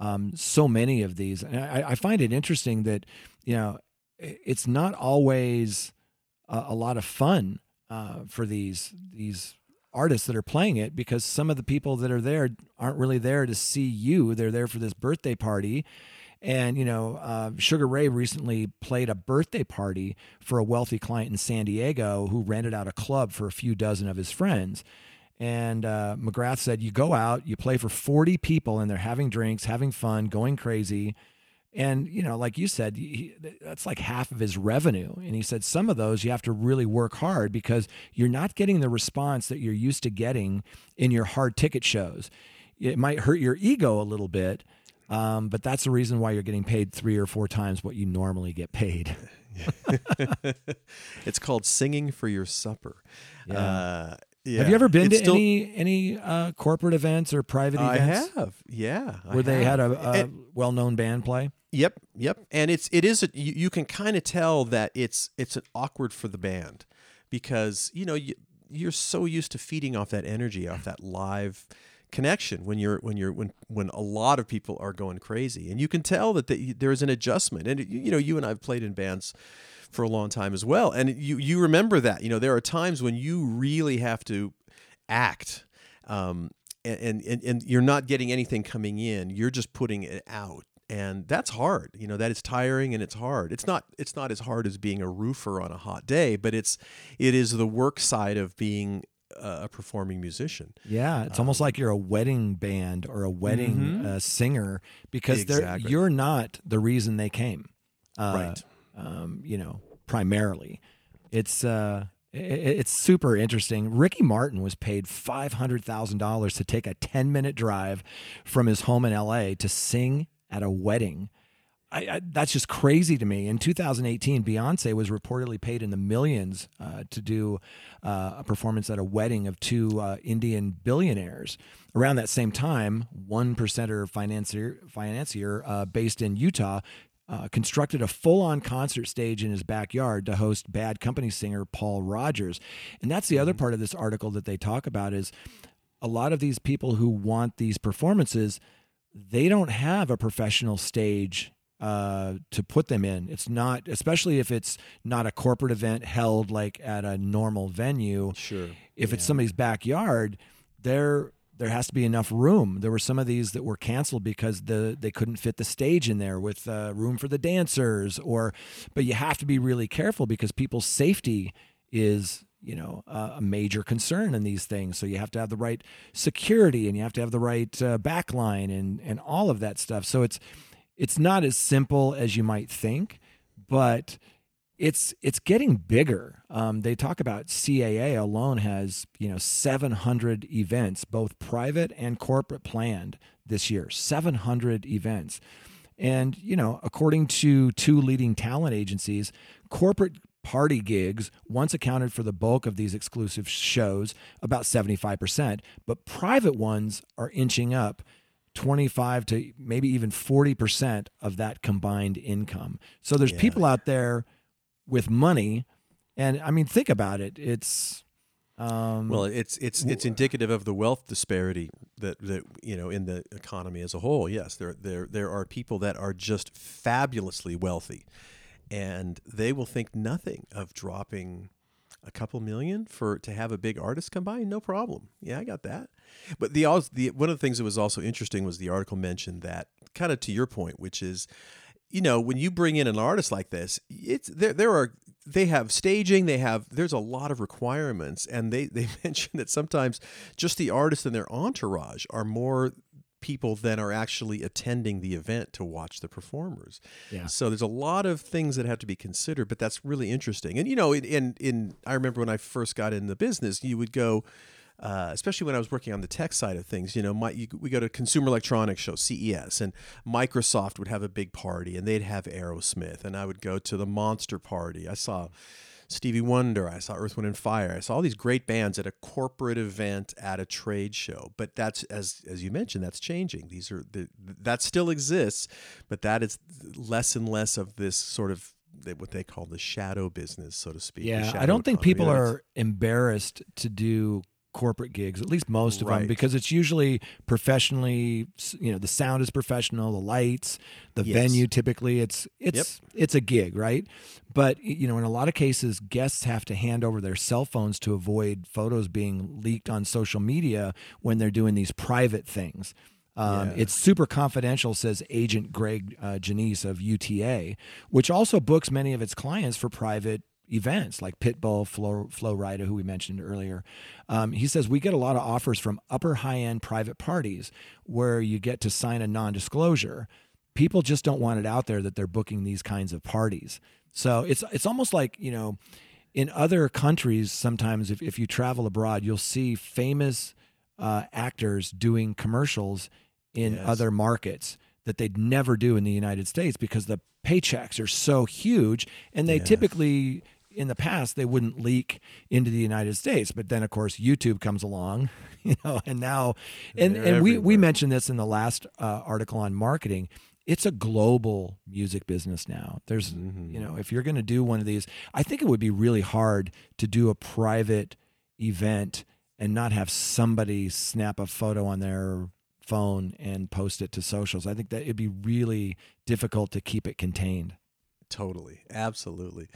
um, so many of these. And I, I find it interesting that, you know, it's not always a, a lot of fun uh, for these these artists that are playing it because some of the people that are there aren't really there to see you. They're there for this birthday party. And, you know, uh, Sugar Ray recently played a birthday party for a wealthy client in San Diego who rented out a club for a few dozen of his friends. And uh, McGrath said, You go out, you play for 40 people, and they're having drinks, having fun, going crazy. And, you know, like you said, he, that's like half of his revenue. And he said, Some of those you have to really work hard because you're not getting the response that you're used to getting in your hard ticket shows. It might hurt your ego a little bit, um, but that's the reason why you're getting paid three or four times what you normally get paid. It's called singing for your supper. Yeah. Uh, yeah. Have you ever been It's to still- any any uh, corporate events or private events? I have. Yeah. I where they had a, a And- well-known band play? Yep, yep. And it's it is a, you, you can kind of tell that it's it's an awkward for the band because you know you, you're so used to feeding off that energy off that live connection when you're when you're when when a lot of people are going crazy. And you can tell that the, there's an adjustment. And you know you and I've played in bands for a long time as well. And you you remember that. You know there are times when you really have to act um, and, and and you're not getting anything coming in. You're just putting it out and that's hard you know that is tiring and it's hard it's not it's not as hard as being a roofer on a hot day but it's it is the work side of being a performing musician Yeah, it's almost like you're a wedding band or a wedding uh, singer because Exactly. you're not the reason they came. Uh, Right. Um, you know, primarily, it's uh, it's super interesting. Ricky Martin was paid five hundred thousand dollars to take a ten minute drive from his home in L.A. to sing at a wedding. I, I, that's just crazy to me. In 2018, Beyonce was reportedly paid in the millions uh, to do uh, a performance at a wedding of two uh, Indian billionaires. Around that same time, one percenter financier, financier uh, based in Utah uh, constructed a full-on concert stage in his backyard to host Bad Company singer Paul Rodgers. And that's the other part of this article that they talk about is a lot of these people who want these performances they don't have a professional stage uh, to put them in. It's not, especially if it's not a corporate event held like at a normal venue. Sure. If it's somebody's backyard, there there has to be enough room. There were some of these that were canceled because the they couldn't fit the stage in there with uh, room for the dancers. Or, but you have to be really careful because people's safety is you know a major concern in these things. So you have to have the right security and you have to have the right uh, backline and and all of that stuff. So it's it's not as simple as you might think but it's it's getting bigger. Um, they talk about caa alone has you know 700 events both private and corporate planned this year 700 events. And, you know, according to two leading talent agencies, corporate party gigs once accounted for the bulk of these exclusive shows, about 75%, but private ones are inching up. 25 to maybe even 40% of that combined income. So there's Yeah. people out there with money and I mean think about it. It's um Well, it's it's it's indicative of the wealth disparity that that you know in the economy as a whole. Yes, there there there are people that are just fabulously wealthy, and they will think nothing of dropping a couple million for to have a big artist come by. No problem. Yeah, I got that. But the the one of the things that was also interesting was the article mentioned that kind of to your point, which is you know, when you bring in an artist like this, it's there. There are they have staging. They have there's a lot of requirements, and they they mentioned that sometimes just the artist and their entourage are more people than are actually attending the event to watch the performers. Yeah. So there's a lot of things that have to be considered, but that's really interesting. And you know, in in, in I remember when I first got in the business, you would go uh, especially when I was working on the tech side of things, you know, my, you, we go to Consumer Electronics Show, CES, and Microsoft would have a big party, and they'd have Aerosmith, and I would go to the Monster Party. I saw Stevie Wonder, I saw Earth, Wind, and Fire. I saw all these great bands at a corporate event at a trade show. But that's as as you mentioned, that's changing. These are the, that still exists, but that is less and less of this sort of what they call the shadow business, so to speak. Yeah, I don't think people are embarrassed to do corporate gigs, at least most of them, because it's usually professionally. You know, the sound is professional, the lights, the Yes. venue. Typically, it's it's it's a gig, right? But you know, in a lot of cases, guests have to hand over their cell phones to avoid photos being leaked on social media when they're doing these private things. Um, Yeah. It's super confidential, says Agent Greg uh, Janese of UTA, which also books many of its clients for private events like Pitbull, Flo, Flo Rida, who we mentioned earlier. Um, he says we get a lot of offers from upper high end private parties where you get to sign a non disclosure. People just don't want it out there that they're booking these kinds of parties. So it's it's almost like you know, in other countries, sometimes if, if you travel abroad, you'll see famous uh, actors doing commercials in Yes. other markets that they'd never do in the United States because the paychecks are so huge and they Yeah. typically in the past they wouldn't leak into the United States but then of course YouTube comes along you know and now and They're and we we mentioned this in the last uh, article on marketing it's a global music business now there's Mm-hmm. you know if you're going to do one of these I think it would be really hard to do a private event and not have somebody snap a photo on their phone and post it to socials. I think that it'd be really difficult to keep it contained. Totally, absolutely.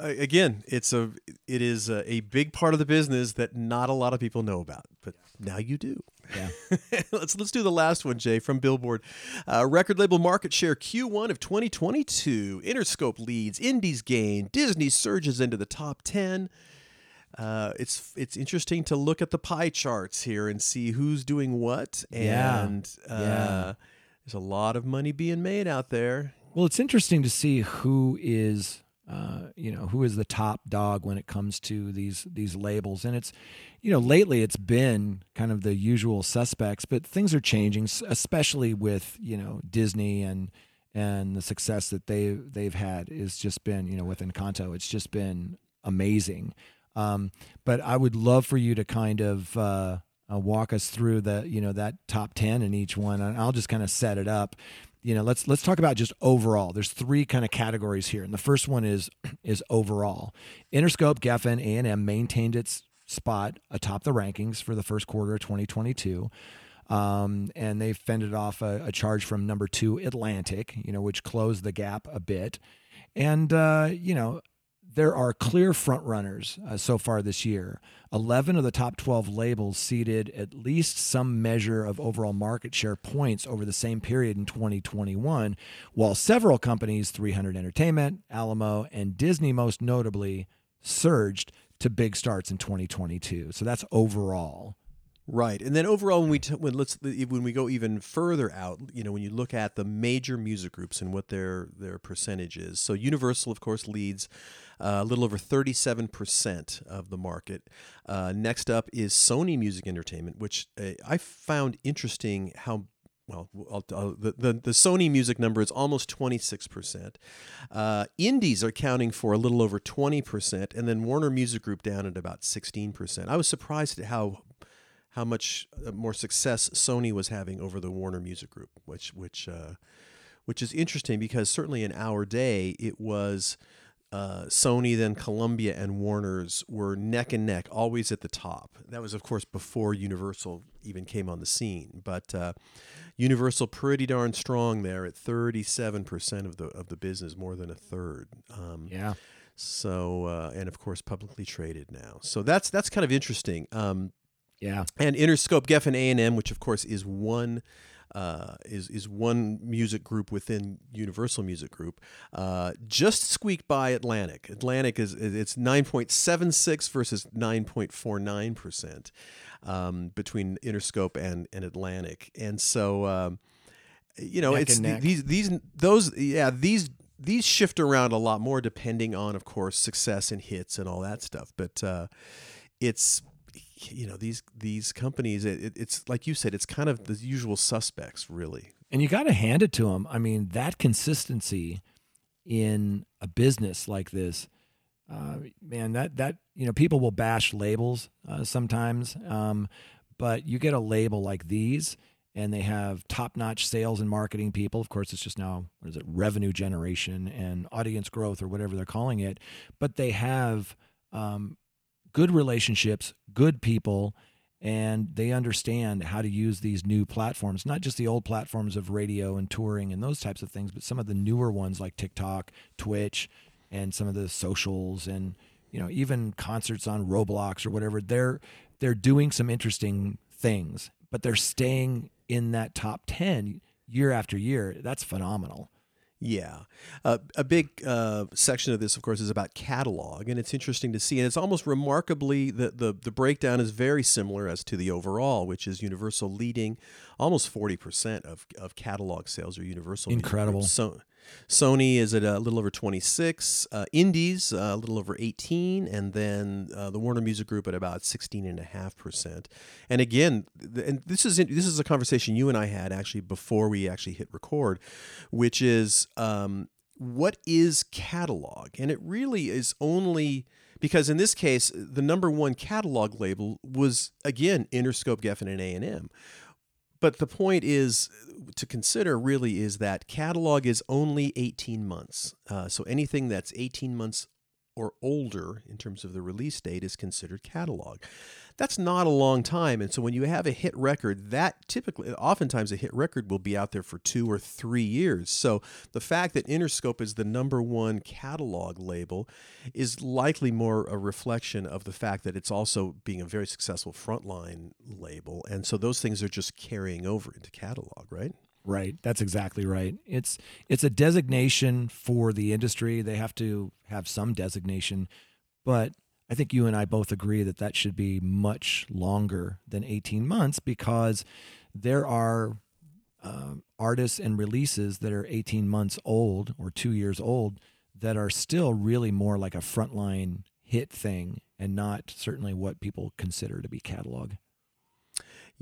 Uh, Again, it's a it is a, a big part of the business that not a lot of people know about, but now you do. Yeah. let's let's do the last one, Jay, from Billboard. Uh, record label market share Q1 of 2022. Interscope leads, Indies gain, Disney surges into the top 10. Uh, it's it's interesting to look at the pie charts here and see who's doing what, Yeah, and uh, yeah. there's a lot of money being made out there. Well, it's interesting to see who is, uh, you know, who is the top dog when it comes to these these labels, and it's, you know, lately it's been kind of the usual suspects, but things are changing, especially with you know Disney and and the success that they they've had is just been you know with Encanto, it's just been amazing. Um, but I would love for you to kind of uh, uh, walk us through the you know that top ten in each one, and I'll just kind of set it up. You know, let's let's talk about just overall. There's three kind of categories here, and the first one is is overall. Interscope, Geffen, A and M maintained its spot atop the rankings for the first quarter of 2022. Um, and they fended off a, a charge from number two Atlantic, you know, which closed the gap a bit. And uh, you know, there are clear frontrunners uh, so far this year. 11 of the top 12 labels ceded at least some measure of overall market share points over the same period in 2021, while several companies, 300 Entertainment, Alamo, and Disney most notably, surged to big starts in 2022. So that's overall. Right, and then overall, when we t- when let's when we go even further out, you know, when you look at the major music groups and what their their percentage is. So Universal, of course, leads uh, a little over thirty seven percent of the market. Uh, next up is Sony Music Entertainment, which uh, I found interesting how. Well, I'll, I'll, the, the Sony music number is almost twenty six percent. Uh, Indies are counting for a little over twenty percent, and then Warner Music Group down at about sixteen percent. I was surprised at how how much uh, more success Sony was having over the Warner Music Group, which which uh, which is interesting because certainly in our day it was uh, Sony, then Columbia and Warner's were neck and neck, always at the top. That was, of course, before Universal even came on the scene. But uh, Universal pretty darn strong there at 37% of the of the business, more than a third. Um, Yeah. So uh, and of course publicly traded now. So that's that's kind of interesting. Um, Yeah. and Interscope, Geffen, A and M, which of course is one uh, is is one music group within Universal Music Group, uh, just squeaked by Atlantic. Atlantic is it's nine point seven six versus nine point four nine percent um, between Interscope and and Atlantic, and so. Um, you know, Neck it's these these those yeah these these shift around a lot more depending on, of course, success and hits and all that stuff. But uh, it's you know these these companies it, it- it's like you said it's kind of the usual suspects really And you got to hand it to them. I mean, that consistency in a business like this, uh, man, that that you know, people will bash labels uh, sometimes, um, but you get a label like these, and they have top-notch sales and marketing people. Of course, it's just now what is it, revenue generation and audience growth or whatever they're calling it, but they have um, good relationships, good people, and they understand how to use these new platforms, not just the old platforms of radio and touring and those types of things, but some of the newer ones like TikTok, Twitch, and some of the socials and you know even concerts on Roblox or whatever. They're they're doing some interesting things, but they're staying in that top 10 year after year. That's phenomenal. Yeah uh, a big uh, section of this of course is about catalog and it's interesting to see and it's almost remarkably the, the the breakdown is very similar as to the overall which is universal leading almost 40% of, of catalog sales are universal. Incredible. so Sony is at a little over 26, uh, Indies uh, a little over 18, and then uh, the Warner Music Group at about 16.5%. And again, th- and this is this is a conversation you and I had actually before we actually hit record, which is um, what is catalog? And it really is only because in this case, the number one catalog label was again Interscope, Geffen, and A and M. But the point is to consider really is that catalog is only 18 months. Uh, so anything that's 18 months or older in terms of the release date is considered catalog. That's not a long time. And so when you have a hit record, that typically, oftentimes a hit record will be out there for two or three years. So the fact that Interscope is the number one catalog label is likely more a reflection of the fact that it's also being a very successful frontline label. And so those things are just carrying over into catalog, right? Right. That's exactly right. It's it's a designation for the industry. They have to have some designation, but I think you and I both agree that that should be much longer than 18 months because there are um, artists and releases that are 18 months old or two years old that are still really more like a frontline hit thing and not certainly what people consider to be catalog.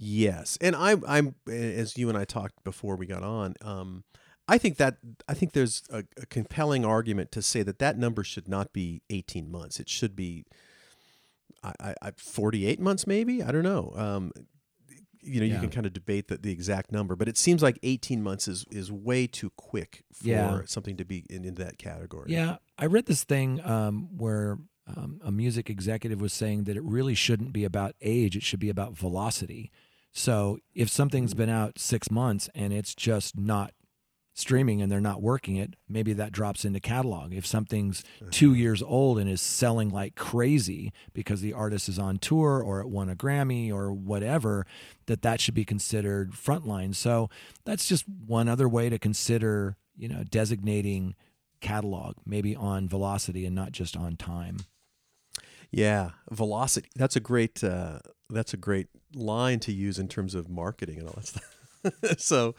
Yes, and I, I'm as you and I talked before we got on. Um, I think that I think there's a, a compelling argument to say that that number should not be 18 months. It should be, I, I, I 48 months maybe. I don't know. Um, you know, you can kind of debate the, the exact number, but it seems like 18 months is is way too quick for Yeah. something to be in, in that category. Yeah, I read this thing um, where um, a music executive was saying that it really shouldn't be about age; it should be about velocity. So if something's been out six months and it's just not streaming and they're not working it, maybe that drops into catalog. If something's two years old and is selling like crazy because the artist is on tour or it won a Grammy or whatever, that that should be considered frontline. So that's just one other way to consider, you know, designating catalog, maybe on velocity and not just on time. Yeah, velocity. That's a great. Uh, that's a great line to use in terms of marketing and all that stuff. so,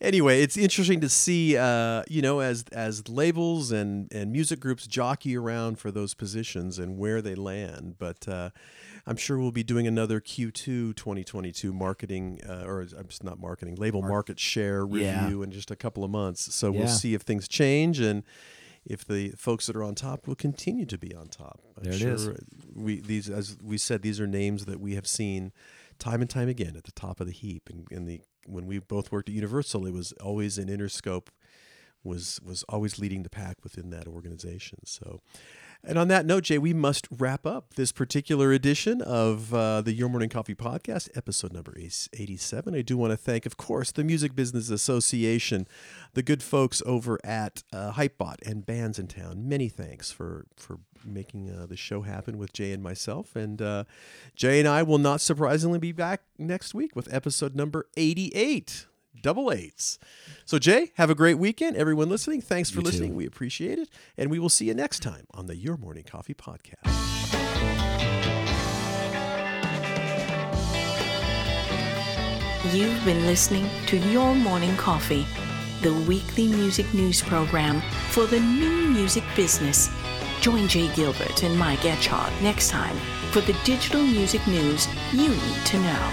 anyway, it's interesting to see. Uh, you know, as as labels and and music groups jockey around for those positions and where they land. But uh, I'm sure we'll be doing another Q2 2022 marketing, uh, or I'm just not marketing, label market share review Yeah. in just a couple of months. So Yeah. we'll see if things change and if the folks that are on top will continue to be on top. I'm There it sure is. we these as we said these are names that we have seen time and time again at the top of the heap. And, and the when we both worked at Universal, it was always an Interscope was was always leading the pack within that organization. So, and on that note, Jay, we must wrap up this particular edition of uh, the Your Morning Coffee Podcast, episode number 87. I do want to thank, of course, the Music Business Association, the good folks over at uh, Hypebot and Bandsintown. Many thanks for for making uh, the show happen with Jay and myself. And uh, Jay and I will not surprisingly be back next week with episode number 88 double eights. So, Jay, have a great weekend. Everyone listening, thanks for You listening. too. We appreciate it. And we will see you next time on the Your Morning Coffee Podcast. You've been listening to Your Morning Coffee, the weekly music news program for the new music business. Join Jay Gilbert and Mike Etchart next time for the digital music news you need to know.